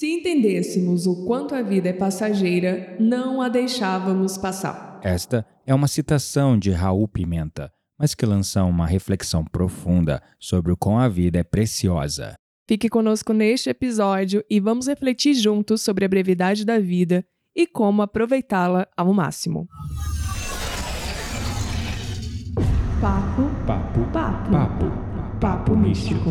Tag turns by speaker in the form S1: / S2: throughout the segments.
S1: Se entendêssemos o quanto a vida é passageira, não a deixávamos passar.
S2: Esta é uma citação de Raul Pimenta, mas que lança uma reflexão profunda sobre o quão a vida é preciosa.
S1: Fique conosco neste episódio e vamos refletir juntos sobre a brevidade da vida e como aproveitá-la ao máximo. Papo,
S2: Papo,
S1: papo,
S2: papo,
S1: papo místico.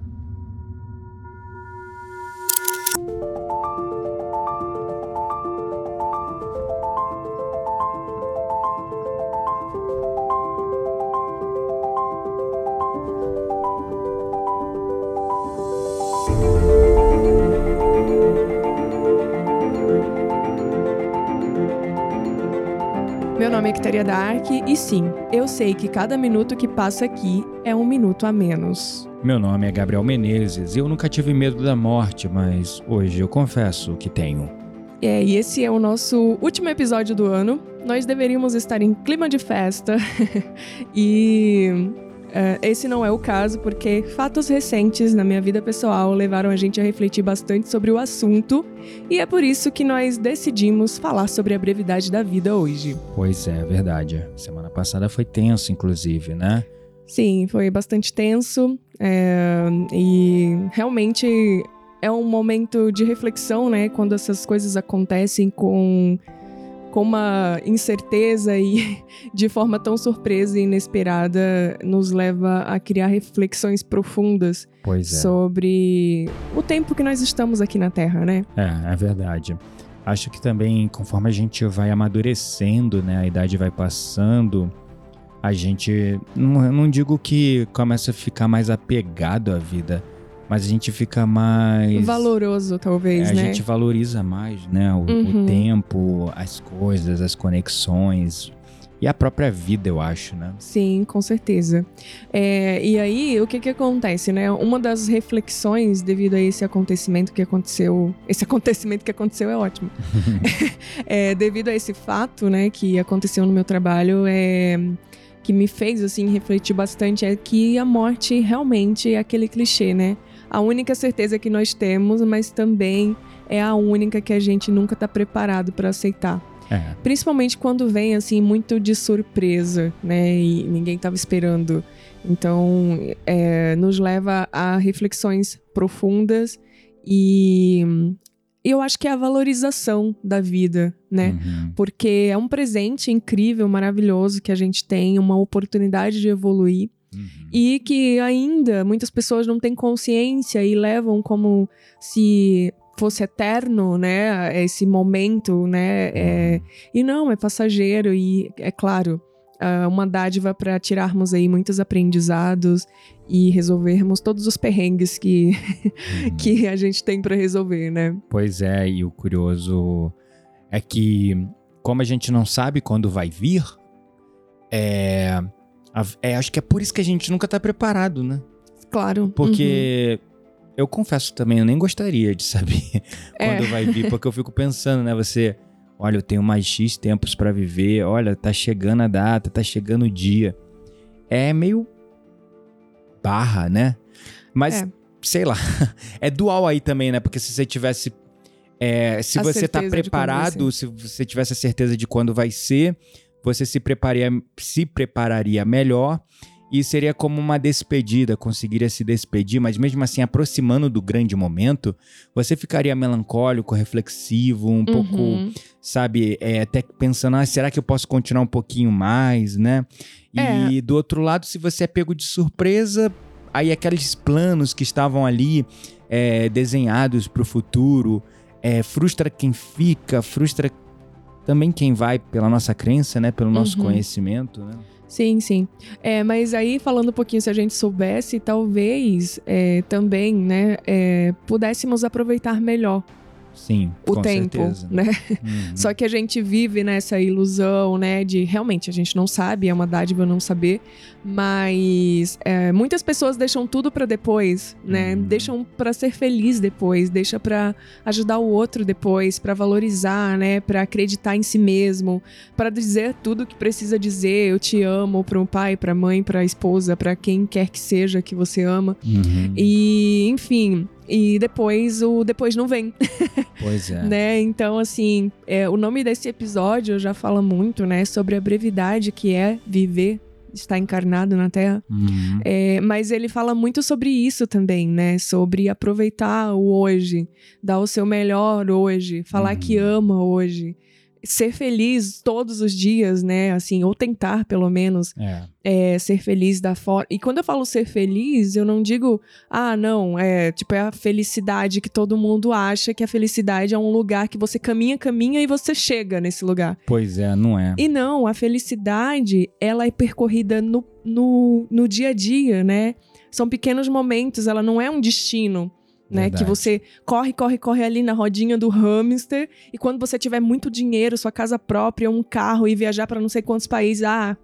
S1: nome é Victoria Dark e sim, eu sei que cada minuto que passa aqui é um minuto a menos.
S2: Meu nome é Gabriel Menezes e eu nunca tive medo da morte, mas hoje eu confesso que tenho.
S1: É, e esse é o nosso último episódio do ano. Nós deveríamos estar em clima de festa e esse não é o caso porque fatos recentes na minha vida pessoal levaram a gente a refletir bastante sobre o assunto e é por isso que nós decidimos falar sobre a brevidade da vida hoje.
S2: Pois é, verdade. Semana passada foi tenso, inclusive, né?
S1: Sim, foi bastante tenso é, e realmente é um momento de reflexão, né? Quando essas coisas acontecem com, com uma incerteza e de forma tão surpresa e inesperada, nos leva a criar reflexões profundas
S2: é.
S1: sobre o tempo que nós estamos aqui na Terra, né?
S2: É, é verdade. Acho que também, conforme a gente vai amadurecendo, né, a idade vai passando, a gente, não, eu não digo que começa a ficar mais apegado à vida, mas a gente fica mais...
S1: Valoroso, talvez,
S2: É, a
S1: né?
S2: gente valoriza mais, né, o, o
S1: Uhum.
S2: tempo, as coisas, as conexões e a própria vida, eu acho, né?
S1: Sim, com certeza. É, e aí, o que que acontece, né? Uma das reflexões devido a esse acontecimento que aconteceu... Esse acontecimento que aconteceu é ótimo. É, devido a esse fato, né, que aconteceu no meu trabalho, é que me fez assim refletir bastante é que a morte realmente é aquele clichê, né? A única certeza que nós temos, mas também é a única que a gente nunca tá preparado para aceitar.
S2: É,
S1: Principalmente quando vem assim muito de surpresa, né? E ninguém tava esperando. Então, é, nos leva a reflexões profundas e eu acho que é a valorização da vida, né?
S2: uhum.
S1: Porque é um presente incrível, maravilhoso que a gente tem, uma oportunidade de evoluir
S2: Uhum.
S1: e que ainda muitas pessoas não têm consciência e levam como se fosse eterno, né? Esse momento, né? É, e não, é passageiro e é claro, ah, uma dádiva para tirarmos aí muitos aprendizados e resolvermos todos os perrengues que,
S2: Uhum.
S1: que a gente tem para resolver, né?
S2: Pois é, e o curioso é que, como a gente não sabe quando vai vir, é, é, Acho que é por isso que a gente nunca tá preparado, né?
S1: Claro.
S2: Porque eu confesso também, eu nem gostaria de saber
S1: É.
S2: quando vai vir, porque eu fico pensando, né? Você, olha, eu tenho mais X tempos pra viver, olha, tá chegando a data, tá chegando o dia. É meio barra, né? Mas,
S1: É.
S2: sei lá, é dual aí também, né? Porque se você tivesse. é, se
S1: A
S2: você tá preparado, se você tivesse a certeza de quando vai ser, você se prepararia, se prepararia melhor e seria como uma despedida, conseguiria se despedir, mas mesmo assim, aproximando do grande momento, você ficaria melancólico, reflexivo, um pouco,
S1: Uhum.
S2: sabe, é, até pensando, ah, será que eu posso continuar um pouquinho mais, né? E
S1: É.
S2: do outro lado, se você é pego de surpresa, aí aqueles planos que estavam ali é, desenhados para o futuro, é, frustra quem fica, frustra também quem vai pela nossa crença, né? Pelo nosso
S1: Uhum.
S2: conhecimento, né?
S1: Sim, sim. É, mas aí, falando um pouquinho, se a gente soubesse, talvez é, também, né, é, pudéssemos aproveitar melhor
S2: Sim,
S1: o
S2: com
S1: tempo,
S2: certeza.
S1: né?
S2: Uhum.
S1: Só que a gente vive nessa ilusão, né? De realmente a gente não sabe, é uma dádiva não saber, mas é, muitas pessoas deixam tudo pra depois, né?
S2: Uhum.
S1: Deixam pra ser feliz depois, deixa pra ajudar o outro depois, pra valorizar, né? Pra acreditar em si mesmo, pra dizer tudo que precisa dizer, eu te amo, pro pai, pra mãe, pra esposa, pra quem quer que seja que você ama.
S2: Uhum.
S1: E, enfim, e depois o depois não vem
S2: Pois é.
S1: né? Então, assim, é, o nome desse episódio já fala muito, né, sobre a brevidade que é viver, estar encarnado na Terra.
S2: Uhum.
S1: É, mas ele fala muito sobre isso também, né? Sobre aproveitar o hoje, dar o seu melhor hoje, falar
S2: Uhum.
S1: que ama hoje. Ser feliz todos os dias, né? Assim, ou tentar, pelo menos,
S2: É.
S1: é, ser feliz da forma. E quando eu falo ser feliz, eu não digo, ah, não, é tipo, é a felicidade que todo mundo acha que a felicidade é um lugar que você caminha, caminha e você chega nesse lugar.
S2: Pois é, não é.
S1: E não, a felicidade, ela é percorrida no, no, no dia a dia, né? São pequenos momentos, ela não é um destino. Né, que você corre, corre, corre ali na rodinha do hamster e quando você tiver muito dinheiro, sua casa própria, um carro e viajar para não sei quantos países, ah,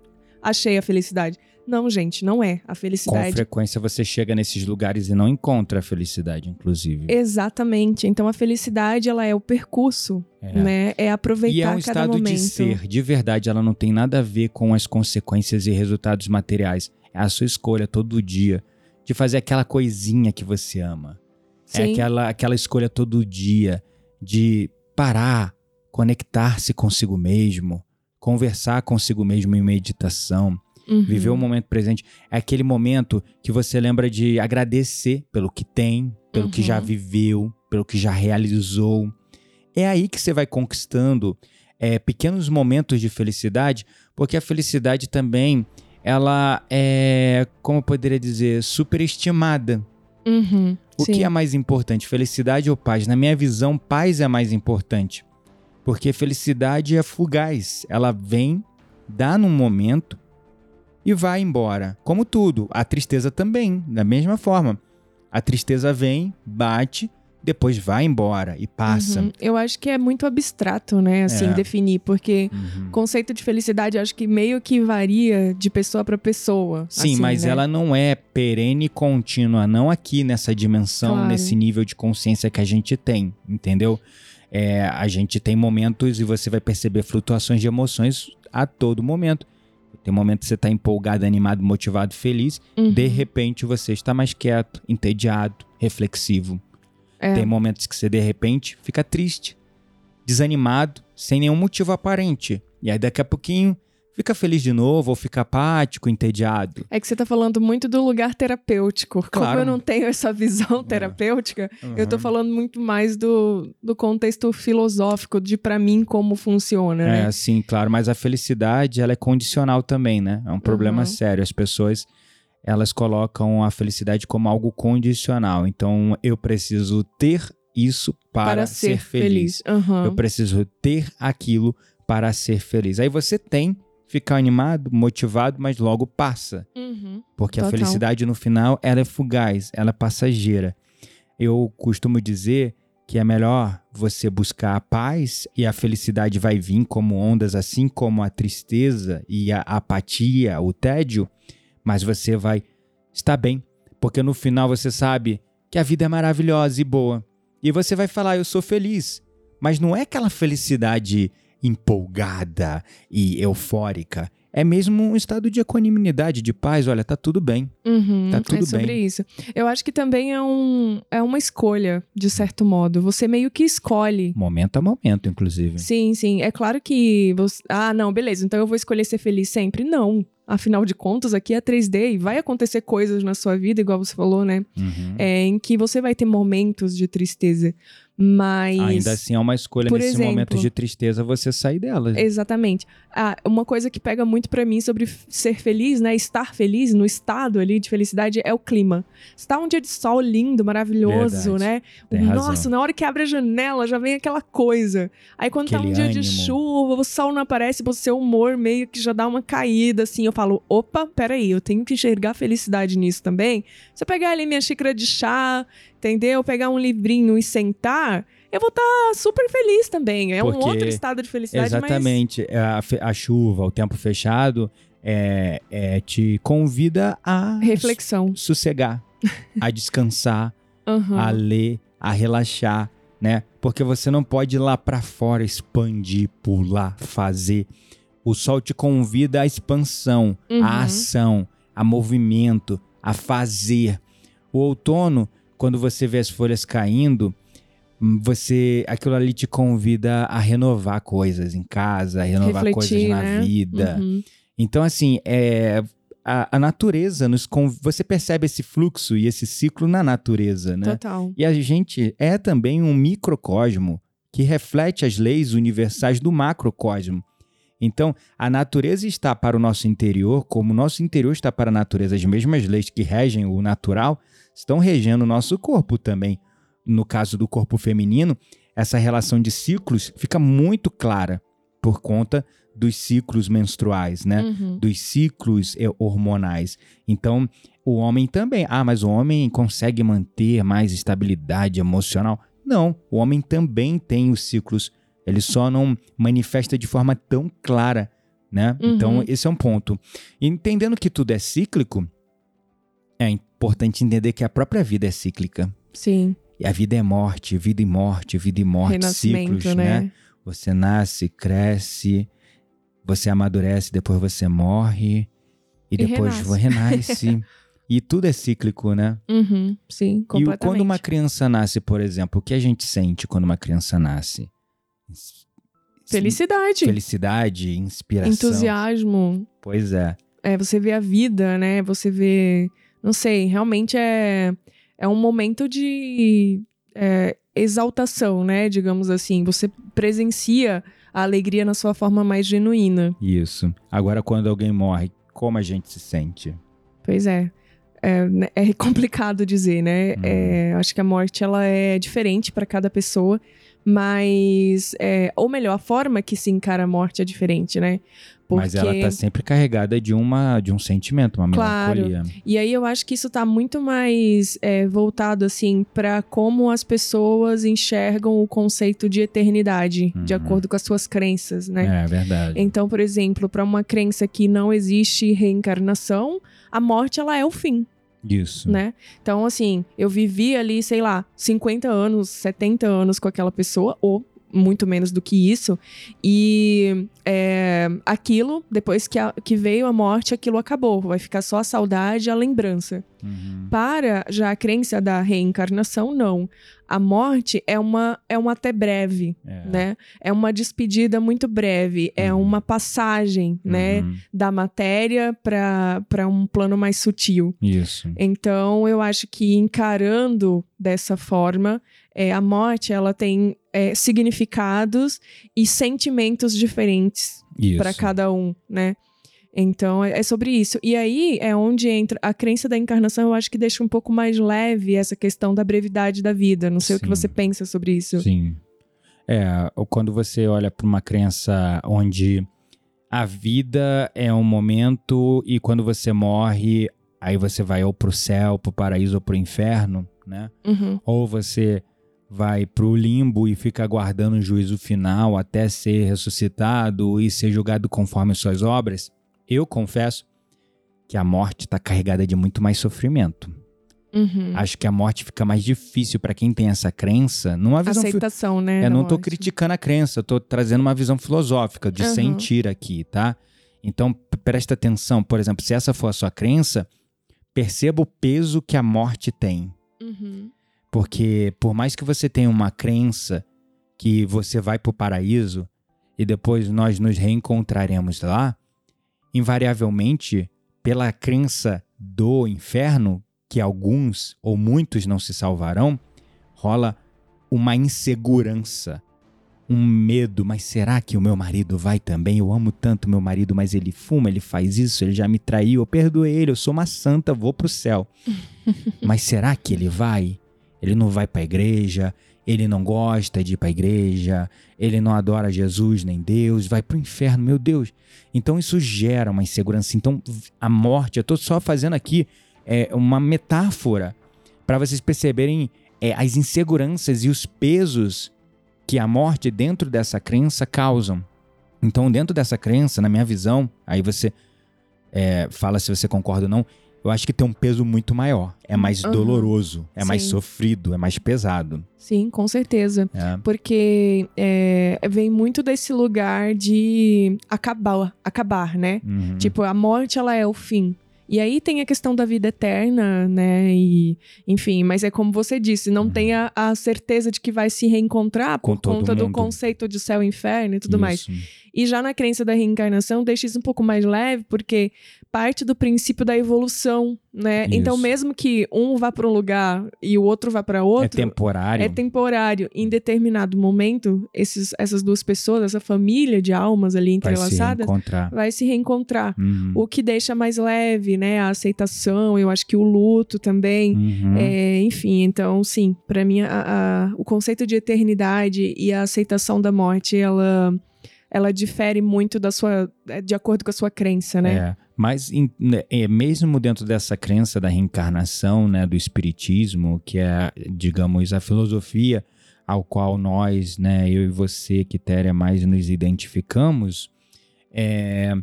S1: achei a felicidade. Não, gente, não é. A
S2: Com
S1: felicidade
S2: frequência você chega nesses lugares e não encontra a felicidade, inclusive.
S1: Exatamente. Então a felicidade ela é o percurso,
S2: É.
S1: né? É aproveitar
S2: E é um
S1: cada
S2: estado
S1: momento.
S2: de ser, de verdade, ela não tem nada a ver com as consequências e resultados materiais. É a sua escolha todo dia de fazer aquela coisinha que você ama. É
S1: Sim.
S2: aquela, aquela escolha todo dia de parar, conectar-se consigo mesmo, conversar consigo mesmo em meditação,
S1: Uhum.
S2: viver o momento presente. É aquele momento que você lembra de agradecer pelo que tem, pelo que já
S1: Uhum.
S2: viveu, pelo que já realizou. É aí que você vai conquistando é, pequenos momentos de felicidade, porque a felicidade também ela é, como eu poderia dizer, superestimada.
S1: Uhum.
S2: O
S1: Sim.
S2: que é mais importante, felicidade ou paz? Na minha visão, paz é mais importante. Porque felicidade é fugaz. Ela vem, dá num momento e vai embora. Como tudo. A tristeza também, da mesma forma. A tristeza vem, bate, depois vai embora e passa.
S1: Uhum. Eu acho que é muito abstrato, né, assim,
S2: É.
S1: definir, porque
S2: Uhum.
S1: o conceito de felicidade acho que meio que varia de pessoa para pessoa.
S2: Sim,
S1: assim,
S2: mas
S1: né?
S2: ela não é perene e contínua, não aqui nessa dimensão,
S1: Claro.
S2: nesse nível de consciência que a gente tem, entendeu? É, a gente tem momentos e você vai perceber flutuações de emoções a todo momento. Tem momento que você está empolgado, animado, motivado, feliz.
S1: Uhum.
S2: De repente você está mais quieto, entediado, reflexivo.
S1: É.
S2: Tem momentos que você de repente fica triste, desanimado, sem nenhum motivo aparente. E aí daqui a pouquinho fica feliz de novo, ou fica apático, entediado.
S1: É que você tá falando muito do lugar terapêutico. Como
S2: Claro.
S1: eu não tenho essa visão terapêutica, eu tô
S2: Uhum.
S1: falando muito mais do, do contexto filosófico, de pra mim como funciona,
S2: É,
S1: né?
S2: sim, claro, mas a felicidade, ela é condicional também, né? É um problema
S1: Uhum.
S2: sério. As pessoas, elas colocam a felicidade como algo condicional. Então, eu preciso ter isso para, ser, feliz.
S1: Aham.
S2: Eu preciso ter aquilo para ser feliz. Aí você tem, fica animado, motivado, mas logo passa.
S1: Uhum.
S2: Porque a
S1: Total.
S2: felicidade no final, ela é fugaz, ela é passageira. Eu costumo dizer que é melhor você buscar a paz e a felicidade vai vir como ondas, assim como a tristeza e a apatia, o tédio, mas você vai estar bem, porque no final você sabe que a vida é maravilhosa e boa. E você vai falar, eu sou feliz. Mas não é aquela felicidade empolgada e eufórica. É mesmo um estado de equanimidade, de paz. Olha, tá tudo bem.
S1: Uhum,
S2: Tá tudo
S1: é sobre
S2: bem.
S1: isso. Eu acho que também é, um, é uma escolha, de certo modo. Você meio que escolhe.
S2: Momento a momento, inclusive.
S1: Sim, sim. É claro que você. Ah, não, beleza. Então eu vou escolher ser feliz sempre. Não. Afinal de contas, aqui é 3D e vai acontecer coisas na sua vida, igual você falou, né?
S2: Uhum.
S1: É, em que você vai ter momentos de tristeza. Mas.
S2: Ainda assim é uma escolha nesse
S1: exemplo-
S2: momento de tristeza você sair dela.
S1: Exatamente. Ah, uma coisa que pega muito pra mim sobre ser feliz, né? Estar feliz, no estado ali de felicidade, é o clima. Está um dia de sol lindo, maravilhoso,
S2: Verdade.
S1: né?
S2: Tem
S1: Nossa,
S2: razão.
S1: na hora que abre a janela já vem aquela coisa. Aí quando tá um
S2: Aquele
S1: dia de
S2: ânimo.
S1: chuva, o sol não aparece, o seu humor meio que já dá uma caída, assim. Eu falo, opa, peraí, eu tenho que enxergar felicidade nisso também. Se eu pegar ali minha xícara de chá, entendeu? Pegar um livrinho e sentar, eu vou estar tá super feliz também. É
S2: Porque
S1: um outro estado de felicidade,
S2: Exatamente.
S1: mas...
S2: A, fe- a chuva, o tempo fechado, é, é, te convida a
S1: Reflexão.
S2: su- sossegar, a descansar,
S1: Aham.
S2: a ler, a relaxar, né? Porque você não pode ir lá pra fora expandir, pular, fazer. O sol te convida à expansão,
S1: Uhum.
S2: à ação, a movimento, a fazer. O outono, quando você vê as folhas caindo, hum, você aquilo ali te convida a renovar coisas em casa, a renovar coisas
S1: Refletir,
S2: na
S1: né?
S2: vida.
S1: Uhum.
S2: Então, assim, é, a, a natureza nos conv... Você percebe esse fluxo e esse ciclo na natureza, né?
S1: Total.
S2: E a gente é também um microcosmo que reflete as leis universais do macrocosmo. Então, a natureza está para o nosso interior, como o nosso interior está para a natureza. As mesmas leis que regem o natural estão regendo o nosso corpo também. No caso do corpo feminino, essa relação de ciclos fica muito clara por conta dos ciclos menstruais, né?
S1: Uhum.
S2: dos ciclos eh, hormonais. Então, o homem também. Ah, mas o homem consegue manter mais estabilidade emocional? Não, o homem também tem os ciclos. Ele só não manifesta de forma tão clara, né?
S1: Uhum.
S2: Então, esse é um ponto. E entendendo que tudo é cíclico, é importante entender que a própria vida é cíclica.
S1: Sim.
S2: E a vida é morte, vida e morte, vida e morte, ciclos,
S1: né?
S2: né? Você nasce, cresce, você amadurece, depois você morre e
S1: E
S2: depois
S1: renasce.
S2: renasce. e tudo é cíclico, né?
S1: Uhum. Sim,
S2: E
S1: completamente.
S2: quando uma criança nasce, por exemplo, o que a gente sente quando uma criança nasce?
S1: Felicidade.
S2: Felicidade, inspiração.
S1: Entusiasmo.
S2: Pois é.
S1: É, você vê a vida, né? Você vê. Não sei, realmente é, é um momento de é, exaltação, né? Digamos assim. Você presencia a alegria na sua forma mais genuína.
S2: Isso. Agora, quando alguém morre, como a gente se sente?
S1: Pois é. É, né, é complicado dizer, né?
S2: Hum.
S1: É, acho que a morte ela é diferente para cada pessoa, mas é, ou melhor, a forma que se encara a morte é diferente, né?
S2: Mas ela tá sempre carregada de, uma, de um sentimento, uma
S1: Claro.
S2: melancolia.
S1: E aí eu acho que isso tá muito mais é, voltado assim para como as pessoas enxergam o conceito de eternidade, de
S2: Uhum.
S1: acordo com as suas crenças, né?
S2: É verdade.
S1: Então, por exemplo, para uma crença que não existe reencarnação, a morte ela é o fim,
S2: Isso.
S1: né? Então, assim, eu vivi ali, sei lá, 50 anos, 70 anos com aquela pessoa, ou muito menos do que isso, e é, aquilo, depois que, a- que veio a morte, aquilo acabou. Vai ficar só a saudade e a lembrança.
S2: Uhum.
S1: Para já a crença da reencarnação, não. A morte é uma, é uma até breve,
S2: É.
S1: né? É uma despedida muito breve, é
S2: Uhum.
S1: uma passagem, né?
S2: Uhum.
S1: Da matéria para um plano mais sutil.
S2: Isso.
S1: Então, eu acho que encarando dessa forma, é, a morte ela tem é, significados e sentimentos diferentes para cada um, né? Então, é é sobre isso. E aí é onde entra a crença da encarnação, eu acho que deixa um pouco mais leve essa questão da brevidade da vida. Não sei o que
S2: Sim.
S1: você pensa sobre isso.
S2: Sim. É, quando você olha para uma crença onde a vida é um momento e quando você morre, aí você vai ou pro céu, pro paraíso ou pro inferno, né?
S1: Uhum.
S2: Ou você vai pro limbo e fica aguardando o juízo final até ser ressuscitado e ser julgado conforme as suas obras. Eu confesso que a morte está carregada de muito mais sofrimento.
S1: Uhum.
S2: Acho que a morte fica mais difícil para quem tem essa crença numa visão
S1: Aceitação, né?
S2: eu
S1: da
S2: não tô
S1: morte.
S2: criticando a crença, eu tô trazendo uma visão filosófica de
S1: Aham.
S2: sentir aqui, tá? Então, presta atenção, por exemplo, se essa for a sua crença, perceba o peso que a morte tem.
S1: Uhum.
S2: Porque por mais que você tenha uma crença que você vai pro paraíso e depois nós nos reencontraremos lá, invariavelmente, pela crença do inferno, que alguns ou muitos não se salvarão, rola uma insegurança, um medo, mas será que o meu marido vai também? Eu amo tanto meu marido, mas ele fuma, ele faz isso, ele já me traiu, eu perdoei ele, eu sou uma santa, vou pro céu. mas será que ele vai? Ele não vai pra igreja, ele não gosta de ir pra igreja, ele não adora Jesus nem Deus, vai pro inferno, meu Deus. Então isso gera uma insegurança. Então a morte, eu tô só fazendo aqui é, uma metáfora para vocês perceberem é, as inseguranças e os pesos que a morte dentro dessa crença causam. Então, dentro dessa crença, na minha visão, aí você é, fala se você concorda ou não, eu acho que tem um peso muito maior. É mais uhum. doloroso, é Sim. mais sofrido, é mais pesado.
S1: Sim, com certeza. É. Porque é, vem muito desse lugar de acabar, acabar, né? Uhum. Tipo, a morte, ela é o fim. E aí tem a questão da vida eterna, né? E, enfim, mas é como você disse, não uhum. tem a, a, certeza de que vai se reencontrar por conta do conceito de céu e inferno e tudo isso. mais. E já na crença da reencarnação, deixa isso um pouco mais leve, porque parte do princípio da evolução, né? Isso. Então, mesmo que um vá para um lugar e o outro vá para outro.
S2: É temporário.
S1: É temporário. Em determinado momento, esses, essas duas pessoas, essa família de almas ali entrelaçadas, vai se reencontrar. Vai se reencontrar. Uhum. O que deixa mais leve, né? A aceitação, eu acho que o luto também. Uhum. É, enfim, então, sim, para mim, a, a, o conceito de eternidade e a aceitação da morte, ela ela difere muito da sua é, de acordo com a sua crença, né?
S2: É, mas in, né, é, mesmo dentro dessa crença da reencarnação, né, do espiritismo, que é, digamos, a filosofia ao qual nós, né, eu e você, Quitéria, mais nos identificamos, é,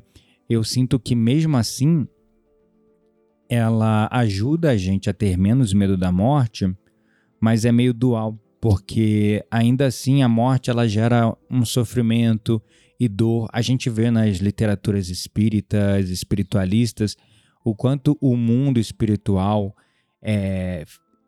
S2: eu sinto que mesmo assim ela ajuda a gente a ter menos medo da morte, mas é meio dual, porque ainda assim a morte ela gera um sofrimento e dor. A gente vê nas literaturas espíritas, espiritualistas, o quanto o mundo espiritual é,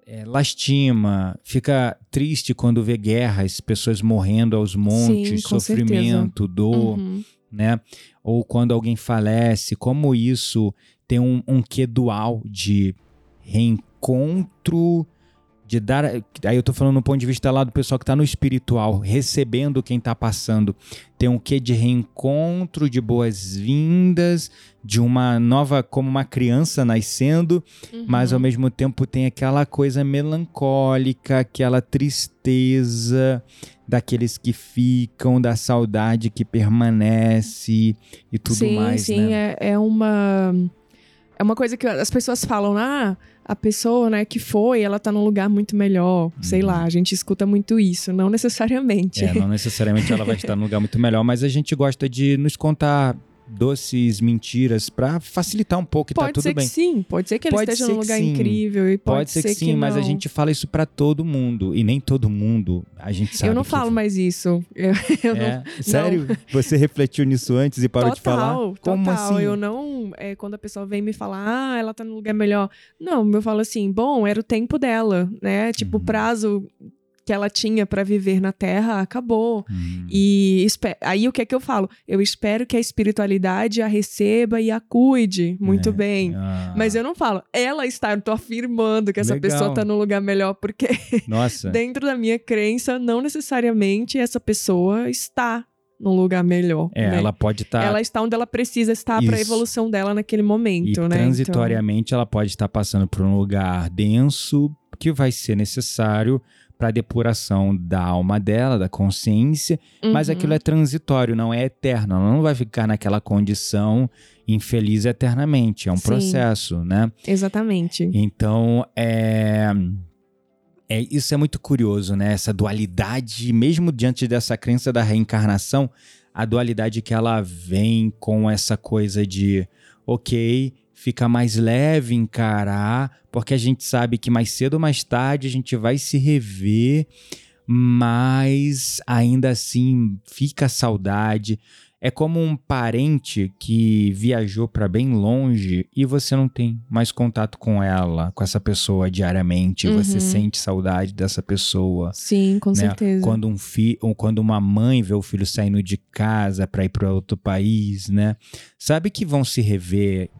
S2: é, lastima, fica triste quando vê guerras, pessoas morrendo aos montes, Sim, sofrimento, certeza. dor, uhum. né? Ou quando alguém falece, como isso tem um, um quê dual de reencontro de dar. Aí eu tô falando no ponto de vista lá do pessoal que tá no espiritual, recebendo quem tá passando. Tem um quê de reencontro, de boas-vindas, de uma nova, como uma criança nascendo, uhum. mas ao mesmo tempo tem aquela coisa melancólica, aquela tristeza daqueles que ficam, da saudade que permanece e tudo
S1: sim,
S2: mais.
S1: Sim, sim,
S2: né?
S1: é, é uma. É uma coisa que as pessoas falam, ah a pessoa, né, que foi, ela tá num lugar muito melhor. Sei lá, uhum. a gente escuta muito isso, não necessariamente.
S2: É, não necessariamente ela vai estar num lugar muito melhor, mas a gente gosta de nos contar doces mentiras para facilitar um pouco e
S1: pode
S2: tá tudo
S1: bem. Pode ser que sim, pode ser que ele pode esteja num lugar incrível e pode, pode ser, ser que sim, que
S2: mas a gente fala isso para todo mundo e nem todo mundo a gente sabe.
S1: Eu não falo mais isso. Eu, eu
S2: é? não, Sério? Não. Você refletiu nisso antes e parou
S1: total,
S2: de falar?
S1: Como total. assim? Eu não, é, quando a pessoa vem me falar, ah, ela tá num lugar melhor. Não, eu falo assim, bom, era o tempo dela, né? Tipo, o uhum. prazo que ela tinha para viver na Terra acabou. Hum. E aí o que é que eu falo? Eu espero que a espiritualidade a receba e a cuide muito é. bem. Ah. Mas eu não falo, ela está, eu tô afirmando que essa Legal. pessoa está no lugar melhor, porque dentro da minha crença, não necessariamente essa pessoa está num lugar melhor.
S2: É,
S1: né?
S2: ela pode estar. Tá...
S1: Ela está onde ela precisa estar para a evolução dela naquele momento,
S2: e
S1: né?
S2: Transitoriamente, então... ela pode estar passando por um lugar denso que vai ser necessário para depuração da alma dela, da consciência, uhum. mas aquilo é transitório, não é eterno. Ela não vai ficar naquela condição infeliz eternamente. É um Sim. processo, né?
S1: Exatamente.
S2: Então, é. É, isso é muito curioso, né? Essa dualidade, mesmo diante dessa crença da reencarnação, a dualidade que ela vem com essa coisa de, ok, fica mais leve encarar, porque a gente sabe que mais cedo ou mais tarde a gente vai se rever, mas ainda assim fica saudade. É como um parente que viajou para bem longe e você não tem mais contato com ela, com essa pessoa diariamente. Uhum. Você sente saudade dessa pessoa.
S1: Sim, com né? certeza.
S2: Quando um filho, quando uma mãe vê o filho saindo de casa para ir para outro país, né? Sabe que vão se rever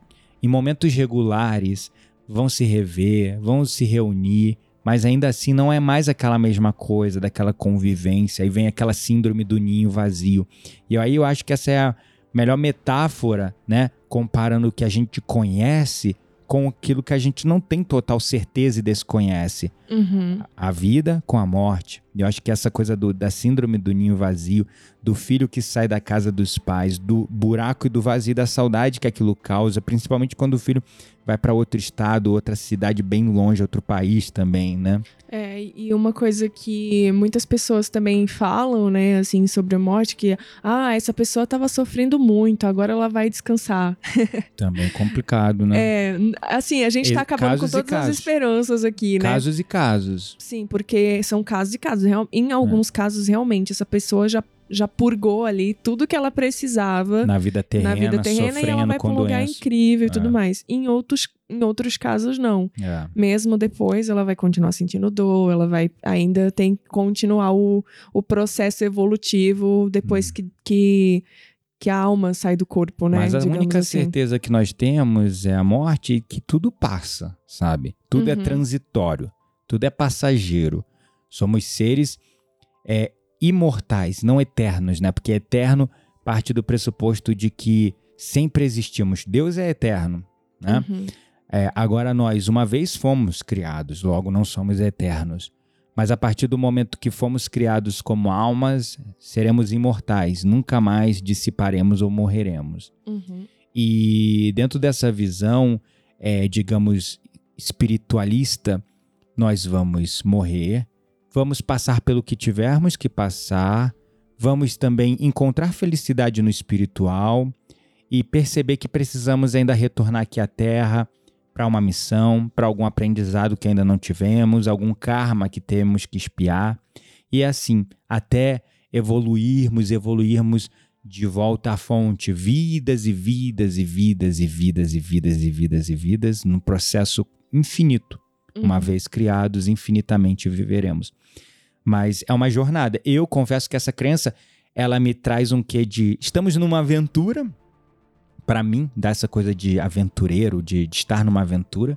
S2: em momentos regulares, vão se rever, vão se reunir, mas ainda assim não é mais aquela mesma coisa, daquela convivência, aí vem aquela síndrome do ninho vazio. E aí eu acho que essa é a melhor metáfora, né? Comparando o que a gente conhece com aquilo que a gente não tem total certeza e desconhece. Uhum. A vida com a morte, Eu acho que essa coisa do, da síndrome do ninho vazio, do filho que sai da casa dos pais, do buraco e do vazio da saudade que aquilo causa, principalmente quando o filho vai para outro estado, outra cidade bem longe, outro país também, né?
S1: É, e uma coisa que muitas pessoas também falam, né, assim, sobre a morte, que, ah, essa pessoa estava sofrendo muito, agora ela vai descansar.
S2: Também complicado, né?
S1: É, assim, a gente tá acabando com todas as esperanças aqui, né?
S2: Casos e casos.
S1: Sim, porque são casos e casos. Em alguns é. casos, realmente, essa pessoa já já purgou ali tudo que ela precisava
S2: na vida terrena,
S1: na vida terrena e ela vai para um lugar incrível e tudo é. mais. Em outros, em outros casos, não. É. Mesmo depois, ela vai continuar sentindo dor, ela vai ainda tem que continuar o, o processo evolutivo depois hum. que, que, que a alma sai do corpo, né?
S2: Mas a única assim. certeza que nós temos é a morte e que tudo passa, sabe? Tudo é uhum. é transitório, tudo é passageiro. Somos seres é, imortais, não eternos, né? Porque eterno parte do pressuposto de que sempre existimos. Deus é eterno, né? Uhum. É, agora nós, uma vez fomos criados, logo não somos eternos. Mas a partir do momento que fomos criados como almas, seremos imortais, nunca mais dissiparemos ou morreremos. Uhum. E dentro dessa visão, é, digamos, espiritualista, nós vamos morrer, vamos passar pelo que tivermos que passar, vamos também encontrar felicidade no espiritual e perceber que precisamos ainda retornar aqui à Terra para uma missão, para algum aprendizado que ainda não tivemos, algum karma que temos que espiar. E assim, até evoluirmos, evoluirmos de volta à fonte, vidas e vidas e vidas e vidas e vidas e vidas e vidas, num processo infinito. Uma uhum. vez criados, infinitamente viveremos mas é uma jornada. Eu confesso que essa crença, ela me traz um quê de estamos numa aventura, para mim, dá essa coisa de aventureiro, de, de estar numa aventura,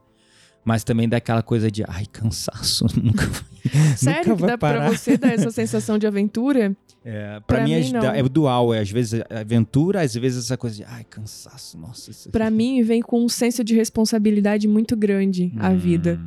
S2: mas também dá aquela coisa de ai, cansaço, nunca vai,
S1: Sério
S2: nunca
S1: que dá parar. pra você dar essa sensação de aventura?
S2: É, pra, pra mim, mim é, é, dual, é às vezes aventura, às vezes essa coisa de ai, cansaço, nossa.
S1: Pra mim vem com um senso de responsabilidade muito grande hum. a vida.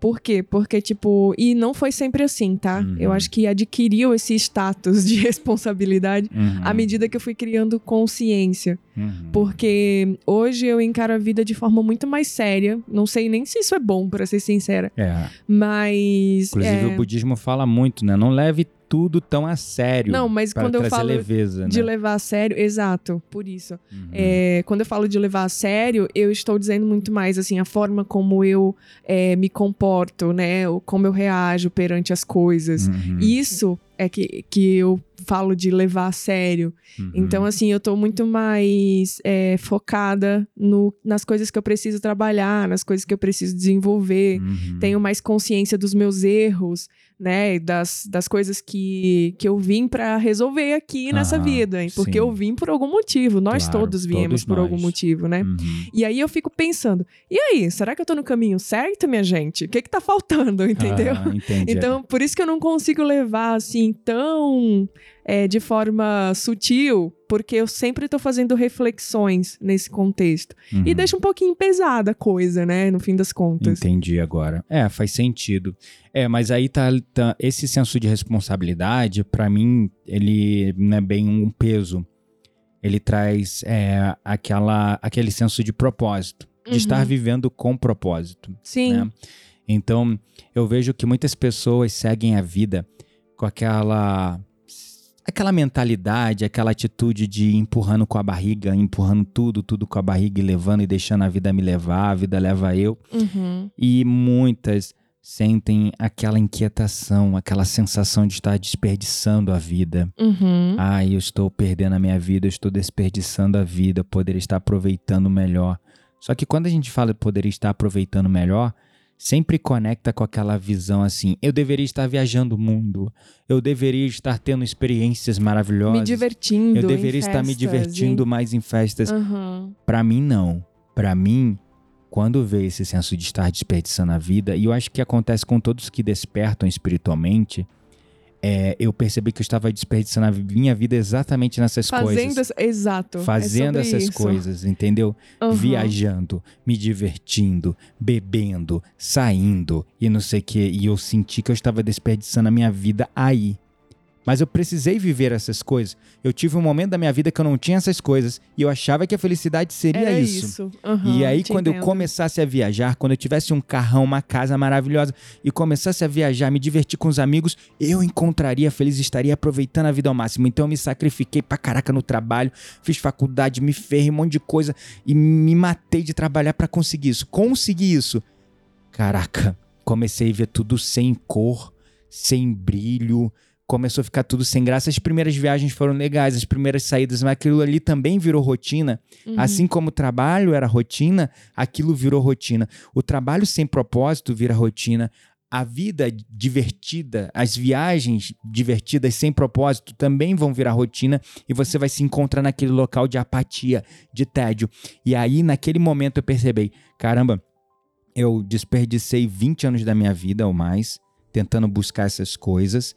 S1: Por quê? Porque, tipo, e não foi sempre assim, tá? Uhum. Eu acho que adquiriu esse status de responsabilidade uhum. à medida que eu fui criando consciência. Uhum. Porque hoje eu encaro a vida de forma muito mais séria. Não sei nem se isso é bom, para ser sincera. É. Mas.
S2: Inclusive,
S1: é...
S2: o budismo fala muito, né? Não leve tudo tão a sério.
S1: Não, mas quando eu falo
S2: leveza,
S1: de
S2: né?
S1: levar a sério, exato, por isso. Uhum. É, quando eu falo de levar a sério, eu estou dizendo muito mais assim a forma como eu é, me comporto, né? Como eu reajo perante as coisas. Uhum. Isso é que, que eu falo de levar a sério. Uhum. Então, assim, eu tô muito mais é, focada no, nas coisas que eu preciso trabalhar, nas coisas que eu preciso desenvolver. Uhum. Tenho mais consciência dos meus erros, né? Das, das coisas que, que eu vim para resolver aqui nessa vida. Porque sim. eu vim por algum motivo. Nós claro, todos viemos todos por nós. algum motivo, né? Uhum. E aí eu fico pensando, e aí, será que eu tô no caminho certo, minha gente? O que que tá faltando, entendeu? Ah, então, por isso que eu não consigo levar, assim, tão é, de forma sutil, porque eu sempre estou fazendo reflexões nesse contexto. Uhum. E deixa um pouquinho pesada a coisa, né? No fim das contas.
S2: Entendi agora. É, faz sentido. É, mas aí tá, tá esse senso de responsabilidade, para mim, ele não é bem um peso. Ele traz é, aquela, aquele senso de propósito, de uhum. estar vivendo com propósito.
S1: Sim.
S2: Né? Então, eu vejo que muitas pessoas seguem a vida com aquela aquela mentalidade, aquela atitude de empurrando com a barriga, empurrando tudo, tudo com a barriga e levando e deixando a vida me levar, a vida leva eu. Uhum. E muitas sentem aquela inquietação, aquela sensação de estar desperdiçando a vida. Uhum. Ah, eu estou perdendo a minha vida, eu estou desperdiçando a vida, poderia estar aproveitando melhor. Só que quando a gente fala de poderia estar aproveitando melhor, sempre conecta com aquela visão assim: eu deveria estar viajando o mundo, eu deveria estar tendo experiências maravilhosas,
S1: me divertindo,
S2: eu deveria estar me divertindo e... mais em festas. Uhum. Para mim não. Para mim, quando vê esse senso de estar desperdiçando a vida, e eu acho que acontece com todos que despertam espiritualmente, é, eu percebi que eu estava desperdiçando a minha vida exatamente nessas
S1: Fazendo,
S2: coisas.
S1: exato. é
S2: Fazendo
S1: sobre
S2: essas
S1: isso.
S2: coisas, entendeu?
S1: Aham.
S2: Viajando, me divertindo, bebendo, saindo e não sei o que. E eu senti que eu estava desperdiçando a minha vida aí. Mas eu precisei viver essas coisas. Eu tive um momento da minha vida que eu não tinha essas coisas e eu achava que a felicidade seria
S1: Era
S2: isso.
S1: isso. Aham,
S2: E aí, quando eu
S1: entendo.
S2: começasse a viajar, quando eu tivesse um carrão, uma casa maravilhosa e começasse a viajar, me divertir com os amigos, eu encontraria feliz, estaria aproveitando a vida ao máximo. Então, eu me sacrifiquei pra caraca no trabalho, fiz faculdade, me ferrei, um monte de coisa e me matei de trabalhar pra conseguir isso. Consegui isso. Caraca, comecei a ver tudo sem cor, sem brilho. Começou a ficar tudo sem graça. As primeiras viagens foram legais, as primeiras saídas, mas aquilo ali também virou rotina.
S1: Uhum.
S2: Assim como o trabalho era rotina, aquilo virou rotina. O trabalho sem propósito vira rotina. A vida divertida, as viagens divertidas sem propósito também vão virar rotina e você vai se encontrar naquele local de apatia, de tédio. E aí, naquele momento, eu percebi: caramba, eu desperdicei 20 anos da minha vida ou mais tentando buscar essas coisas,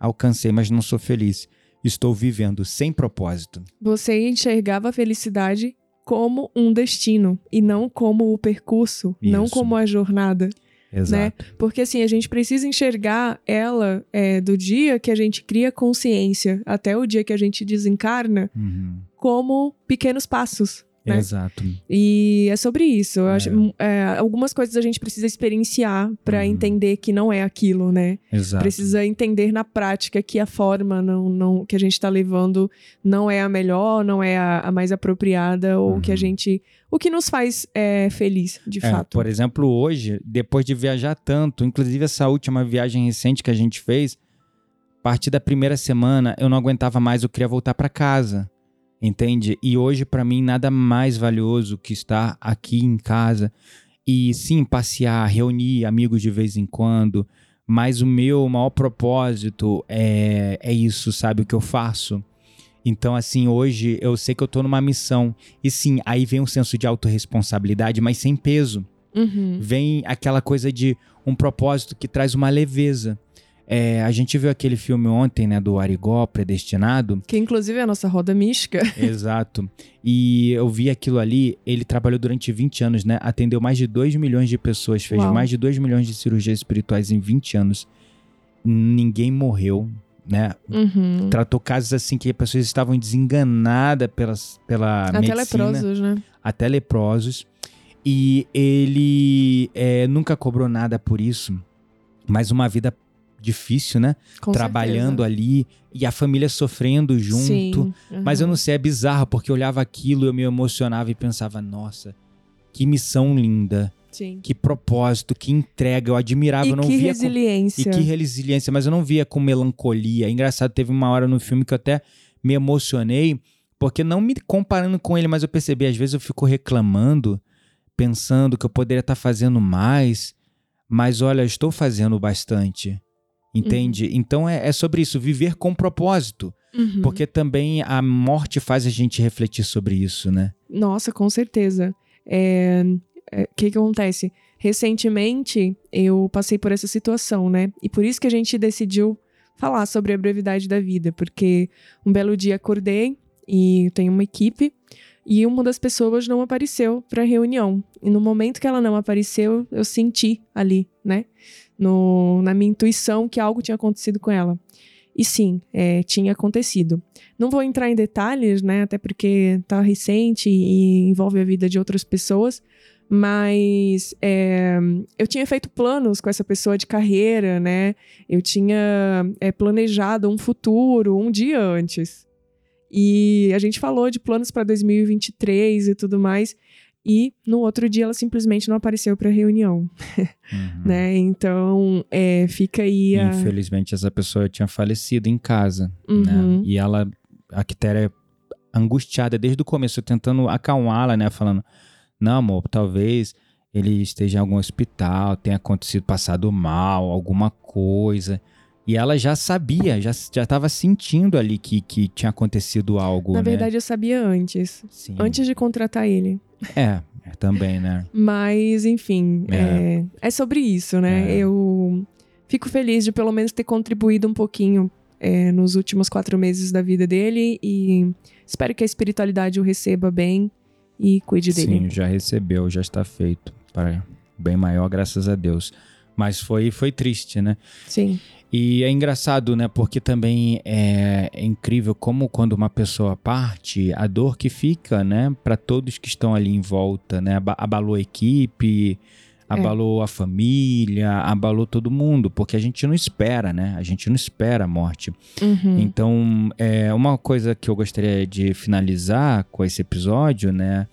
S2: alcancei, mas não sou feliz. Estou vivendo sem propósito.
S1: Você enxergava a felicidade como um destino e não como o percurso, não
S2: Isso.
S1: como a jornada.
S2: Exato.
S1: Porque assim, a gente precisa enxergar ela é, do dia que a gente cria consciência até o dia que a gente desencarna
S2: Uhum.
S1: como pequenos passos. Né?
S2: Exato.
S1: E é sobre isso.
S2: É.
S1: acho, é, algumas coisas a gente precisa experienciar pra
S2: Uhum.
S1: entender que não é aquilo, né?
S2: Exato.
S1: Precisa entender na prática que a forma não, não, que a gente tá levando não é a melhor, não é a, a mais apropriada, ou que a
S2: Uhum.
S1: gente. O que nos faz é, feliz, de
S2: É,
S1: fato.
S2: por exemplo, hoje, depois de viajar tanto, inclusive essa última viagem recente que a gente fez, a partir da primeira semana eu não aguentava mais, eu queria voltar para casa. Entende? E hoje, para mim, nada mais valioso que estar aqui em casa e sim passear, reunir amigos de vez em quando. Mas o meu maior propósito é, é isso, sabe? O que eu faço. Então, assim, hoje eu sei que eu tô numa missão. E sim, aí vem um senso de autorresponsabilidade, mas sem peso.
S1: Uhum.
S2: Vem aquela coisa de um propósito que traz uma leveza. É, a gente viu aquele filme ontem, né, do Arigó, Predestinado.
S1: Que inclusive é a nossa roda mística.
S2: Exato. E eu vi aquilo ali, ele trabalhou durante 20 anos, né? Atendeu mais de 2 milhões de pessoas, fez
S1: Uau.
S2: mais de 2 milhões de cirurgias espirituais em 20 anos. Ninguém morreu, né?
S1: Uhum.
S2: Tratou casos assim que as pessoas estavam desenganadas pelas, pela
S1: Até
S2: medicina
S1: leprosos, né?
S2: até leprosos. E ele é, nunca cobrou nada por isso, mas uma vida difícil, né?
S1: Com
S2: Trabalhando ali e a família sofrendo junto.
S1: Sim.
S2: Mas eu
S1: Uhum.
S2: não sei, é bizarro, porque eu olhava aquilo, eu me emocionava e pensava, nossa, que missão linda,
S1: Sim.
S2: que propósito, que entrega. Eu admirava,
S1: E
S2: eu não
S1: que
S2: via com
S1: resiliência.
S2: e que resiliência, mas eu não via com melancolia. É engraçado, teve uma hora no filme que eu até me emocionei, porque não me comparando com ele, mas eu percebi, às vezes eu fico reclamando, pensando que eu poderia estar fazendo mais, mas olha, eu estou fazendo bastante. Entende? Então é, é sobre isso, viver com propósito.
S1: Uhum.
S2: Porque também a morte faz a gente refletir sobre isso, né?
S1: Nossa, com certeza. É, é, O que, que acontece? Recentemente, eu passei por essa situação, né? E por isso que a gente decidiu falar sobre a brevidade da vida, porque um belo dia acordei e tenho uma equipe e uma das pessoas não apareceu para a reunião. E no momento que ela não apareceu, eu senti ali, né? No, na minha intuição que algo tinha acontecido com ela. E sim, é, tinha acontecido. Não vou entrar em detalhes, né? Até porque tá recente e envolve a vida de outras pessoas. Mas é, eu tinha feito planos com essa pessoa de carreira, né? Eu tinha é, planejado um futuro um dia antes. E a gente falou de planos para 2023 e tudo mais. E no outro dia ela simplesmente não apareceu para reunião,
S2: Uhum.
S1: né? Então é, fica aí a.
S2: Infelizmente, essa pessoa tinha falecido em casa,
S1: Uhum.
S2: né? E ela, a Quitéria, angustiada desde o começo, tentando acalmá-la, né? Falando, não, amor, talvez ele esteja em algum hospital, tenha acontecido, passado mal, alguma coisa. E ela já sabia, já já estava sentindo ali que, que tinha acontecido algo,
S1: Na
S2: né?
S1: verdade, eu sabia antes.
S2: Sim.
S1: Antes de contratar ele.
S2: É, é, também, né?
S1: Mas, enfim,
S2: É.
S1: é, é sobre isso, né?
S2: É.
S1: Eu fico feliz de pelo menos ter contribuído um pouquinho é, nos últimos quatro meses da vida dele e espero que a espiritualidade o receba bem e cuide dele.
S2: Sim, já recebeu, já está feito. Para bem maior, graças a Deus. Mas foi, foi triste, né?
S1: Sim.
S2: E é engraçado, né? Porque também é, é incrível como quando uma pessoa parte, a dor que fica, né? Para todos que estão ali em volta, né? Abalou a equipe, abalou é. a família, abalou todo mundo, porque a gente não espera, né? A gente não espera a morte.
S1: Uhum.
S2: Então, é uma coisa que eu gostaria de finalizar com esse episódio, né?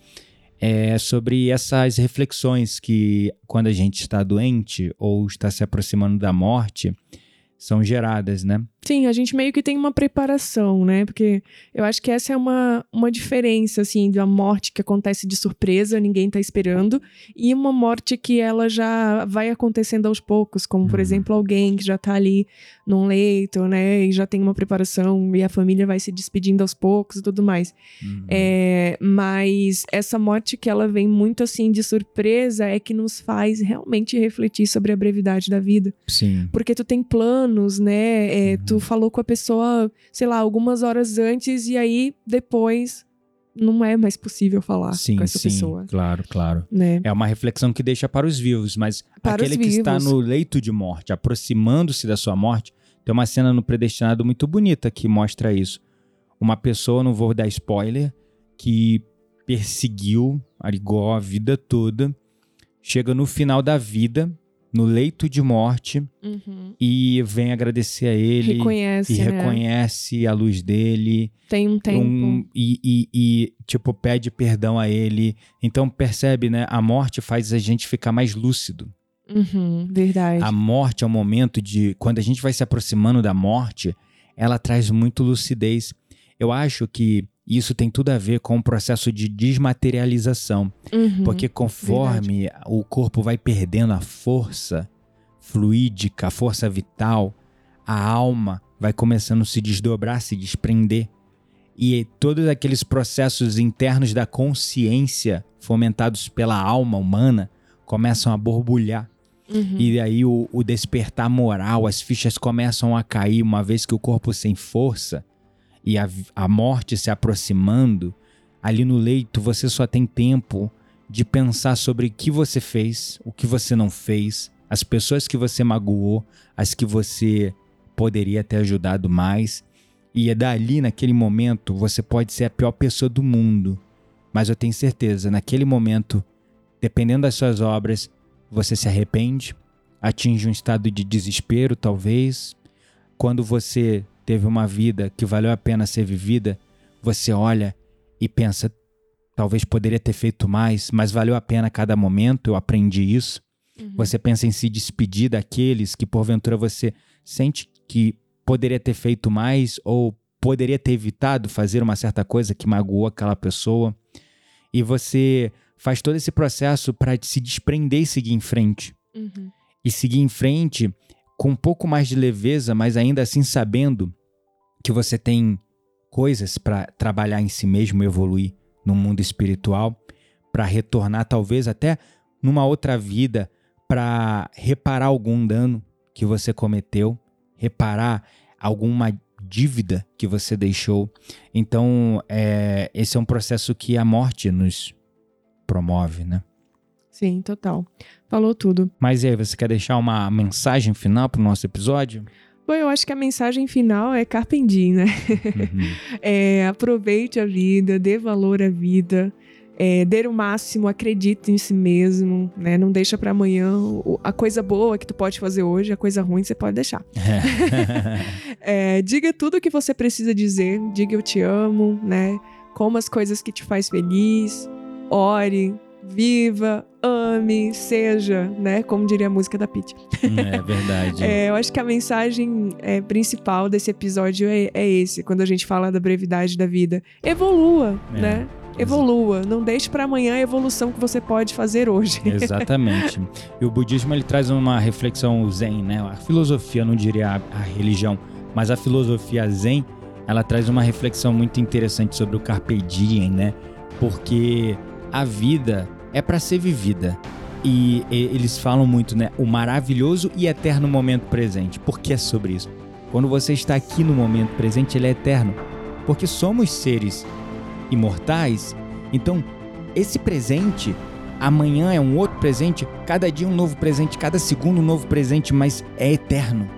S2: É sobre essas reflexões que quando a gente está doente ou está se aproximando da morte, são geradas, né?
S1: Sim, a gente meio que tem uma preparação, né? Porque eu acho que essa é uma, uma diferença, assim, da morte que acontece de surpresa, ninguém tá esperando, e uma morte que ela já vai acontecendo aos poucos, como, por uhum. exemplo, alguém que já tá ali num leito, né? E já tem uma preparação, e a família vai se despedindo aos poucos e tudo mais. Uhum. É, mas essa morte que ela vem muito, assim, de surpresa é que nos faz realmente refletir sobre a brevidade da vida.
S2: Sim.
S1: Porque tu tem planos, né? É. Tu tu falou com a pessoa, sei lá, algumas horas antes e aí depois não é mais possível falar
S2: sim,
S1: com essa
S2: sim,
S1: pessoa.
S2: Claro, claro.
S1: Né?
S2: É uma reflexão que deixa para os vivos, mas para aquele que está no leito de morte, aproximando-se da sua morte, tem uma cena no Predestinado muito bonita que mostra isso. Uma pessoa, não vou dar spoiler, que perseguiu Arigó a vida toda, chega no final da vida, no leito de morte
S1: uhum.
S2: e vem agradecer a ele.
S1: Reconhece,
S2: e
S1: né?
S2: reconhece a luz dele.
S1: Tem um tempo. Um,
S2: e, e, e, tipo, pede perdão a ele. Então, percebe, né? A morte faz a gente ficar mais lúcido.
S1: Uhum, verdade.
S2: A morte é um momento de. Quando a gente vai se aproximando da morte, ela traz muito lucidez. Eu acho que isso tem tudo a ver com o processo de desmaterialização.
S1: Uhum,
S2: porque conforme verdade. o corpo vai perdendo a força fluídica, a força vital, a alma vai começando a se desdobrar, se desprender. E todos aqueles processos internos da consciência, fomentados pela alma humana, começam a borbulhar.
S1: Uhum.
S2: E aí o, o despertar moral, as fichas começam a cair, uma vez que o corpo sem força e a, a morte se aproximando, ali no leito você só tem tempo de pensar sobre o que você fez, o que você não fez, as pessoas que você magoou, as que você poderia ter ajudado mais. E é dali, naquele momento, você pode ser a pior pessoa do mundo. Mas eu tenho certeza, naquele momento, dependendo das suas obras, você se arrepende, atinge um estado de desespero, talvez. Quando você teve uma vida que valeu a pena ser vivida, você olha e pensa, talvez poderia ter feito mais, mas valeu a pena cada momento, eu aprendi isso. Uhum. Você pensa em se despedir daqueles que porventura você sente que poderia ter feito mais ou poderia ter evitado fazer uma certa coisa que magoou aquela pessoa. E você faz todo esse processo para se desprender e seguir em frente.
S1: Uhum.
S2: E seguir em frente com um pouco mais de leveza, mas ainda assim sabendo que você tem coisas para trabalhar em si mesmo, evoluir no mundo espiritual, para retornar talvez até numa outra vida para reparar algum dano que você cometeu, reparar alguma dívida que você deixou. Então, é, esse é um processo que a morte nos promove, né?
S1: Sim, total. Falou tudo.
S2: Mas e aí, você quer deixar uma mensagem final para o nosso episódio?
S1: Bom, eu acho que a mensagem final é carpendi, né? Uhum. é, aproveite a vida, dê valor à vida, é, dê o máximo, acredite em si mesmo, né? Não deixa para amanhã a coisa boa que tu pode fazer hoje, a coisa ruim você pode deixar. é, diga tudo o que você precisa dizer, diga eu te amo, né? Como as coisas que te faz feliz, ore, viva, ame, seja, né? Como diria a música da.
S2: Hum, é verdade.
S1: é, eu acho que a mensagem é, principal desse episódio é, é, esse, quando a gente fala da brevidade da vida. Evolua, é. né? Evolua, não deixe para amanhã a evolução que você pode fazer hoje.
S2: Exatamente. e o budismo ele traz uma reflexão zen, né? A filosofia, não diria a, a religião, mas a filosofia zen, ela traz uma reflexão muito interessante sobre o carpe diem, né? Porque a vida é para ser vivida. e, e eles falam muito, né? O maravilhoso e eterno momento presente. Por que é sobre isso? Quando você está aqui no momento presente, ele é eterno. Porque somos seres imortais. Então, esse presente, amanhã é um outro presente, cada dia um novo presente, cada segundo um novo presente, mas é eterno.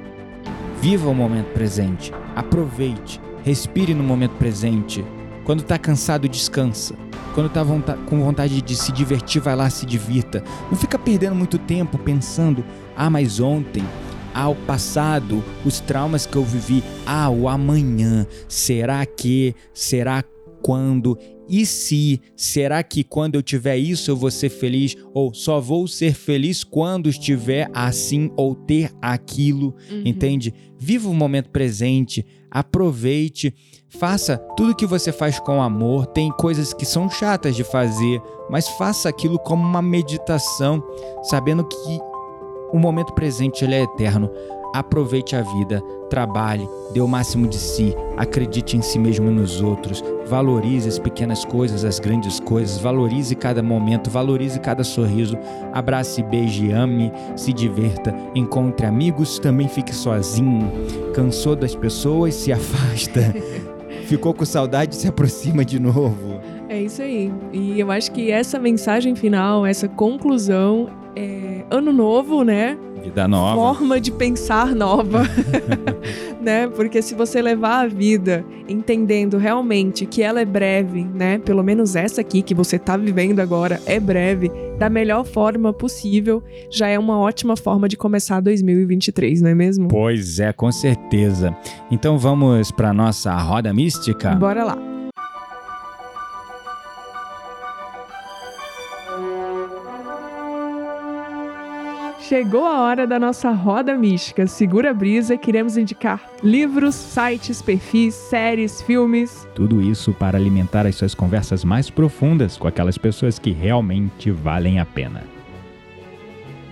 S2: Viva o momento presente. Aproveite. Respire no momento presente. Quando está cansado, descansa. Quando tá com vontade de se divertir, vai lá, se divirta. Não fica perdendo muito tempo pensando, ah, mas ontem, ah, o passado, os traumas que eu vivi, ah, o amanhã, será que, será quando, e se, será que quando eu tiver isso eu vou ser feliz? Ou só vou ser feliz quando estiver assim ou ter aquilo, uhum. entende? Viva o momento presente, aproveite Faça tudo que você faz com amor. Tem coisas que são chatas de fazer, mas faça aquilo como uma meditação, sabendo que o momento presente ele é eterno. Aproveite a vida, trabalhe, dê o máximo de si, acredite em si mesmo e nos outros, valorize as pequenas coisas, as grandes coisas, valorize cada momento, valorize cada sorriso, abrace, beije, ame, se divirta, encontre amigos, também fique sozinho. Cansou das pessoas, se afasta. Ficou com saudade se aproxima de novo.
S1: É isso aí. E eu acho que essa mensagem final, essa conclusão é ano novo, né?
S2: Vida nova.
S1: Forma de pensar nova. né? Porque se você levar a vida entendendo realmente que ela é breve, né? Pelo menos essa aqui que você tá vivendo agora é breve, da melhor forma possível, já é uma ótima forma de começar 2023, não é mesmo?
S2: Pois é, com certeza. Então vamos para nossa roda mística?
S1: Bora lá. Chegou a hora da nossa roda mística. Segura a brisa, queremos indicar livros, sites, perfis, séries, filmes.
S2: Tudo isso para alimentar as suas conversas mais profundas com aquelas pessoas que realmente valem a pena.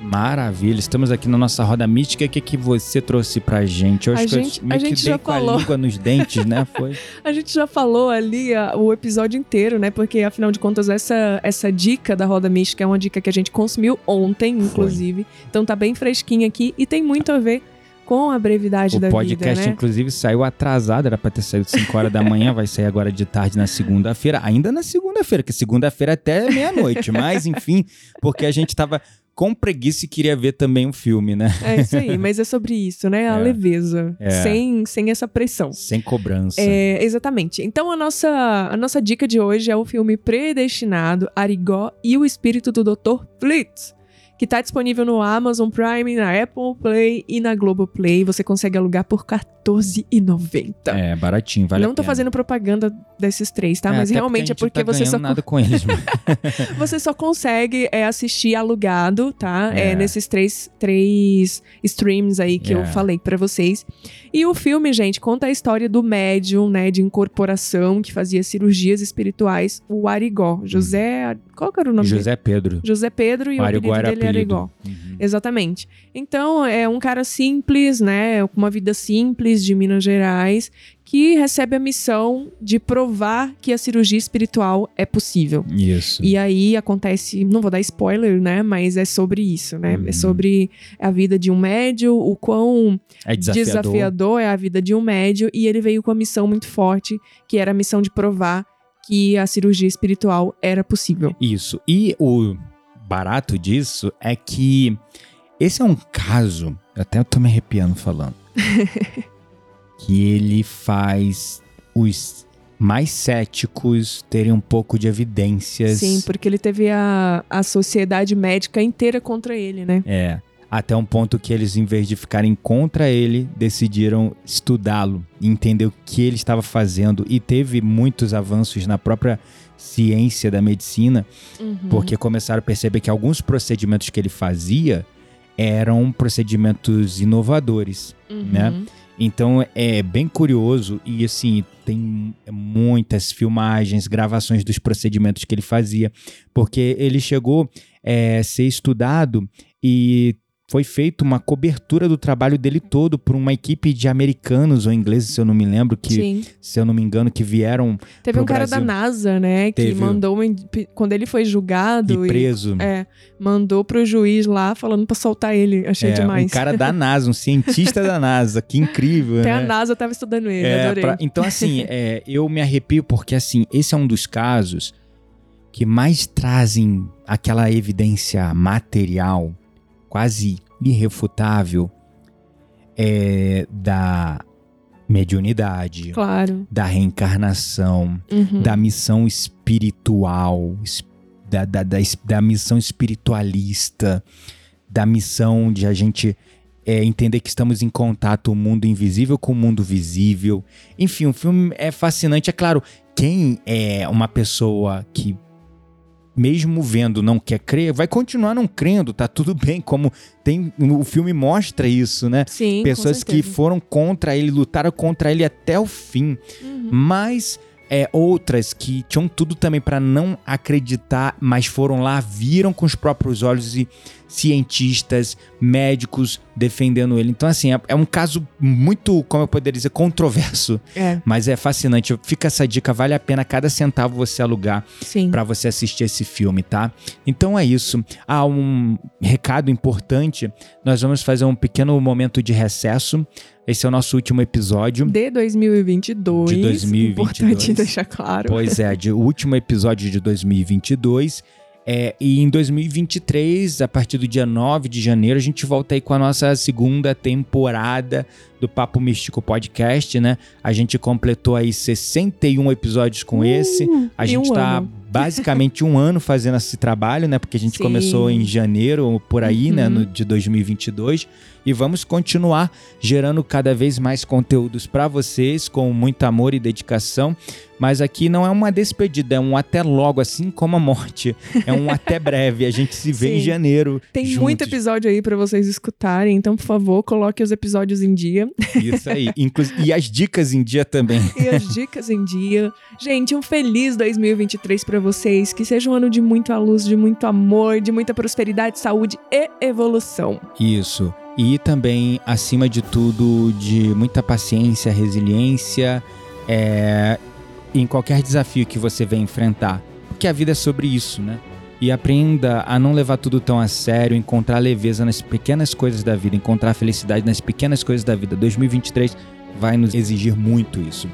S2: Maravilha, estamos aqui na nossa roda mística. O que, que você trouxe pra gente?
S1: Eu acho a gente, que eu meio a gente que já falou.
S2: a língua nos dentes, né? Foi.
S1: a gente já falou ali a, o episódio inteiro, né? Porque afinal de contas, essa, essa dica da roda mística é uma dica que a gente consumiu ontem, inclusive. Foi. Então tá bem fresquinha aqui e tem muito a ver com a brevidade
S2: o
S1: da vida.
S2: O podcast,
S1: né?
S2: inclusive, saiu atrasado, era pra ter saído 5 horas da manhã, vai sair agora de tarde na segunda-feira. Ainda na segunda-feira, que segunda-feira é até meia-noite. Mas, enfim, porque a gente tava com preguiça e queria ver também um filme, né?
S1: É isso aí, mas é sobre isso, né? A é. leveza, é. sem, sem essa pressão.
S2: Sem cobrança.
S1: É, exatamente. Então a nossa, a nossa dica de hoje é o filme Predestinado, Arigó e o Espírito do Dr. Flitz que está disponível no Amazon Prime, na Apple Play e na Globoplay. Você consegue alugar por R$14,90.
S2: É, baratinho, vale
S1: Não tô fazendo propaganda desses três, tá? É, Mas realmente é porque,
S2: é porque
S1: tá você só.
S2: nada com eles,
S1: você só consegue é, assistir alugado, tá? É. é. nesses três, três streams aí que eu é. falei para vocês. E o filme, gente, conta a história do médium, né, de incorporação que fazia cirurgias espirituais, o Arigó. José. Qual era o nome
S2: José
S1: dele?
S2: Pedro.
S1: José Pedro e o, o apelido dele apelido. era igual. Uhum. Exatamente. Então, é um cara simples, né? Com uma vida simples de Minas Gerais, que recebe a missão de provar que a cirurgia espiritual é possível.
S2: Isso.
S1: E aí acontece, não vou dar spoiler, né? Mas é sobre isso, né? É uhum. É sobre a vida de um médio, o quão
S2: é desafiador.
S1: desafiador é a vida de um médio, e ele veio com uma missão muito forte, que era a missão de provar que a cirurgia espiritual era possível.
S2: Isso. E o barato disso é que esse é um caso, até eu tô me arrepiando falando, que ele faz os mais céticos terem um pouco de evidências.
S1: Sim, porque ele teve a, a sociedade médica inteira contra ele, né?
S2: É. Até um ponto que eles, em vez de ficarem contra ele, decidiram estudá-lo, entender o que ele estava fazendo e teve muitos avanços na própria ciência da medicina, uhum. porque começaram a perceber que alguns procedimentos que ele fazia eram procedimentos inovadores, uhum. né? Então é bem curioso e assim tem muitas filmagens, gravações dos procedimentos que ele fazia, porque ele chegou a é, ser estudado e foi feita uma cobertura do trabalho dele todo por uma equipe de americanos ou ingleses, se eu não me lembro, que,
S1: Sim.
S2: se eu não me engano, que vieram
S1: Teve um cara
S2: Brasil.
S1: da NASA, né, que
S2: Teve.
S1: mandou. uma- Quando ele foi julgado.
S2: e preso.
S1: É, mandou pro juiz lá falando pra soltar ele. Achei
S2: É,
S1: demais.
S2: um cara da NASA, um cientista da NASA, que incrível,
S1: Até
S2: né?
S1: a NASA tava estudando ele,
S2: É,
S1: adorei.
S2: pra- então, assim, é, eu me arrepio porque, assim, esse é um dos casos que mais trazem aquela evidência material, quase irrefutável, é, da mediunidade,
S1: Claro.
S2: da reencarnação,
S1: Uhum.
S2: da missão espiritual, es- da, da, da, da missão espiritualista, da missão de a gente é, entender que estamos em contato o mundo invisível com o mundo visível. Enfim, o filme é fascinante. É claro, quem é uma pessoa que, mesmo vendo, não quer crer, vai continuar não crendo, tá tudo bem. Como tem. O filme mostra isso, né?
S1: Sim,
S2: Pessoas que foram contra ele, lutaram contra ele até o fim
S1: Uhum.
S2: mas é, outras que tinham tudo também para não acreditar, mas foram lá, viram com os próprios olhos e cientistas, médicos defendendo ele. Então, assim, é, é um caso muito, como eu poderia dizer, controverso,
S1: É,
S2: mas é fascinante. Fica essa dica, vale a pena cada centavo você alugar para você assistir esse filme, tá? Então é isso. Ah, um recado importante: nós vamos fazer um pequeno momento de recesso. Esse é o nosso último episódio.
S1: De 2022.
S2: De 2022.
S1: Importante deixar claro.
S2: Pois é, de, o último episódio de 2022. É, e em 2023, a partir do dia 9 de janeiro, a gente volta aí com a nossa segunda temporada do Papo Místico Podcast, né? A gente completou aí 61 episódios com esse. A
S1: e
S2: gente tá. Basicamente um ano fazendo esse trabalho, né? Porque a gente
S1: Sim.
S2: começou em janeiro, por aí, né?
S1: Uhum.
S2: No, de 2022. E vamos continuar gerando cada vez mais conteúdos para vocês, com muito amor e dedicação. Mas aqui não é uma despedida, é um até logo, assim como a morte. É um até breve. A gente se vê em
S1: Sim.
S2: janeiro.
S1: Tem
S2: juntos.
S1: muito episódio aí pra vocês escutarem, então, por favor, coloque os episódios em dia
S2: Isso aí. Inclu e as dicas em dia também.
S1: e as dicas em dia. Gente, um feliz 2023 pra vocês, que seja um ano de muita luz, de muito amor, de muita prosperidade, saúde e evolução.
S2: Isso. E também, acima de tudo, de muita paciência, resiliência, é, em qualquer desafio que você venha enfrentar. Porque a vida é sobre isso, né? E aprenda a não levar tudo tão a sério, encontrar leveza nas pequenas coisas da vida, encontrar felicidade nas pequenas coisas da vida. 2023 vai nos exigir muito isso.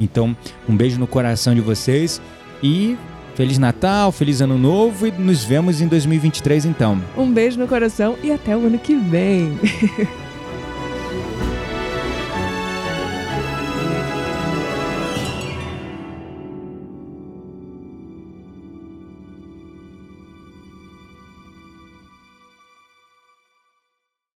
S2: Então, um beijo no coração de vocês e Feliz Natal, Feliz Ano Novo e nos vemos em 2023 então.
S1: Um beijo no coração e até o ano que vem.